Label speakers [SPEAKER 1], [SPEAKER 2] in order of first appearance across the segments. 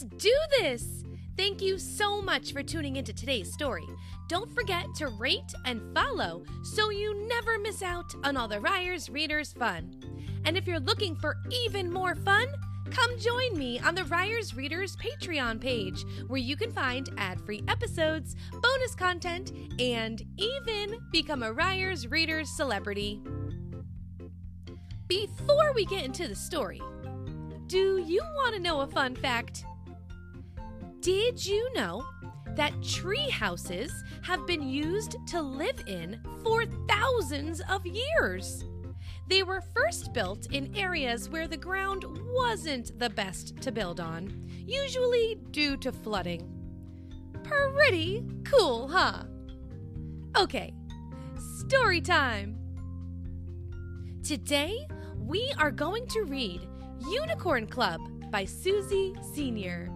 [SPEAKER 1] Let's do this! Thank you so much for tuning into today's story. Don't forget to rate and follow so you never miss out on all the Ryers Readers fun. And if you're looking for even more fun, come join me on the Ryers Readers Patreon page, where you can find ad free episodes, bonus content, and even become a Ryers Readers celebrity. Before we get into the story, do you want to know a fun fact? Did you know that tree houses have been used to live in for thousands of years? They were first built in areas where the ground wasn't the best to build on, usually due to flooding. Pretty cool, huh? Okay, story time. Today, we are going to read Unicorn Club by Suzy Senior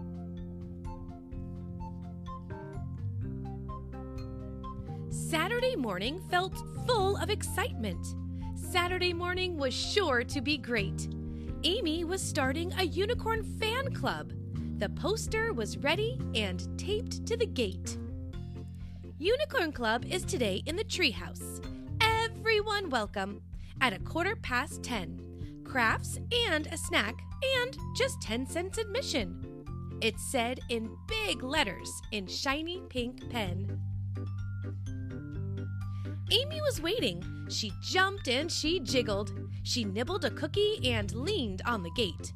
[SPEAKER 1] Saturday morning felt full of excitement. Saturday morning was sure to be great. Amy was starting a unicorn fan club. The poster was ready and taped to the gate. Unicorn Club is today in the treehouse. Everyone welcome. At a quarter past 10. Crafts and a snack and just 10 cents admission. It said in big letters in shiny pink pen. Amy was waiting. She jumped and she jiggled. She nibbled a cookie and leaned on the gate.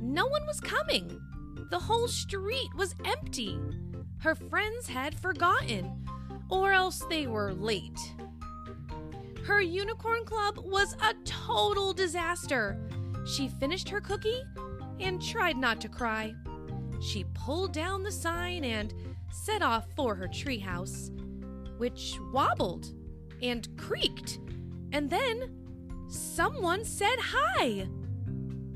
[SPEAKER 1] No one was coming. The whole street was empty. Her friends had forgotten, or else they were late. Her unicorn club was a total disaster. She finished her cookie and tried not to cry. She pulled down the sign and set off for her treehouse, which wobbled and creaked. And then someone said hi.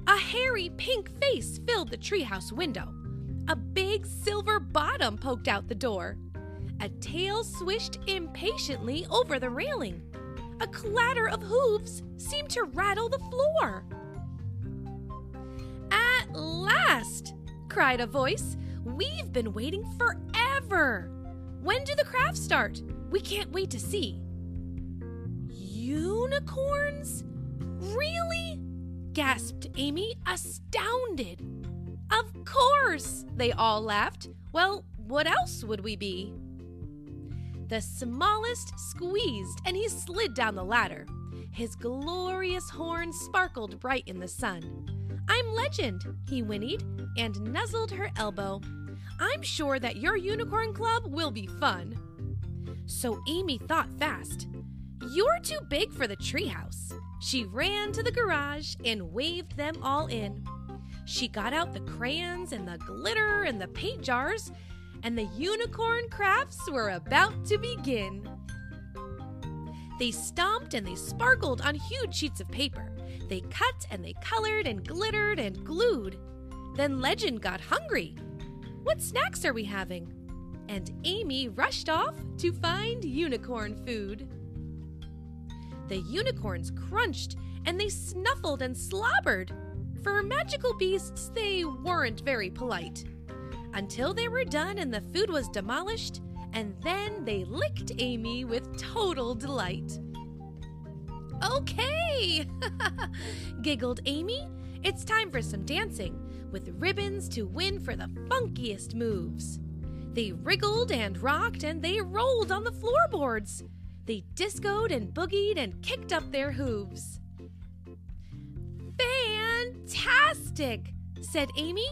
[SPEAKER 1] A hairy pink face filled the treehouse window. A big silver bottom poked out the door. A tail swished impatiently over the railing. A clatter of hooves seemed to rattle the floor. At last! cried a voice. We've been waiting forever. When do the crafts start? We can't wait to see. Unicorns? Really? gasped Amy, astounded. Of course, they all laughed. Well, what else would we be? The smallest squeezed and he slid down the ladder. His glorious horns sparkled bright in the sun. I'm Legend, he whinnied and nuzzled her elbow. I'm sure that your unicorn club will be fun. So Amy thought fast. You're too big for the treehouse. She ran to the garage and waved them all in. She got out the crayons and the glitter and the paint jars, and the unicorn crafts were about to begin. They stomped and they sparkled on huge sheets of paper. They cut and they colored and glittered and glued. Then Legend got hungry. What snacks are we having? And Amy rushed off to find unicorn food. The unicorns crunched and they snuffled and slobbered. For magical beasts, they weren't very polite. Until they were done and the food was demolished, and then they licked Amy with total delight. Okay, giggled Amy. It's time for some dancing, with ribbons to win for the funkiest moves. They wriggled and rocked and they rolled on the floorboards. They discoed and boogied and kicked up their hooves. Fantastic, said Amy.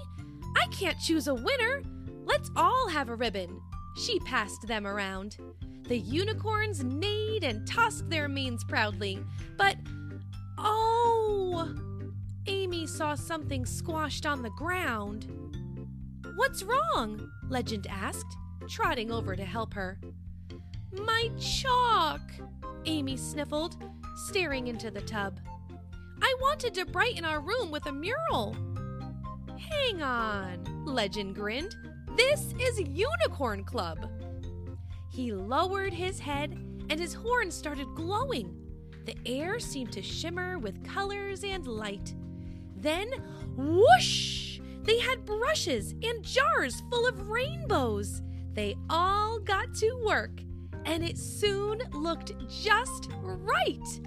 [SPEAKER 1] I can't choose a winner. Let's all have a ribbon. She passed them around. The unicorns neighed and tossed their manes proudly. But, oh! Amy saw something squashed on the ground. What's wrong? Legend asked, trotting over to help her. My chalk, Amy sniffled, staring into the tub. I wanted to brighten our room with a mural. Hang on, Legend grinned. This is Unicorn Club. He lowered his head and his horns started glowing. The air seemed to shimmer with colors and light. Then, whoosh! They had brushes and jars full of rainbows. They all got to work, and it soon looked just right.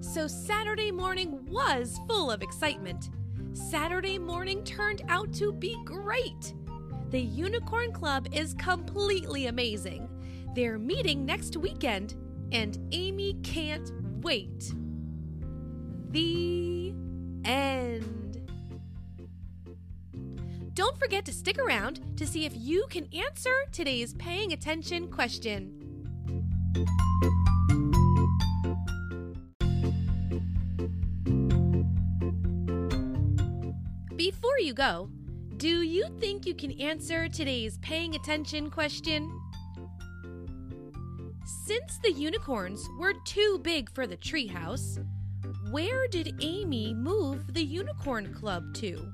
[SPEAKER 1] So Saturday morning was full of excitement. Saturday morning turned out to be great. The Unicorn Club is completely amazing. They're meeting next weekend, and Amy can't wait. The end. Don't forget to stick around to see if you can answer today's paying attention question. Before you go, do you think you can answer today's paying attention question? Since the unicorns were too big for the treehouse, where did Amy move the unicorn club to?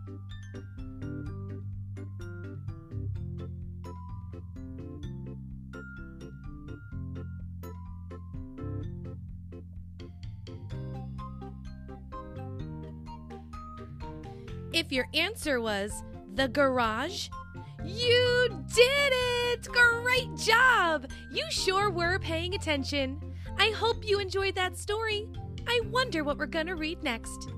[SPEAKER 1] If your answer was the garage, you did it! Great job! You sure were paying attention. I hope you enjoyed that story. I wonder what we're gonna read next.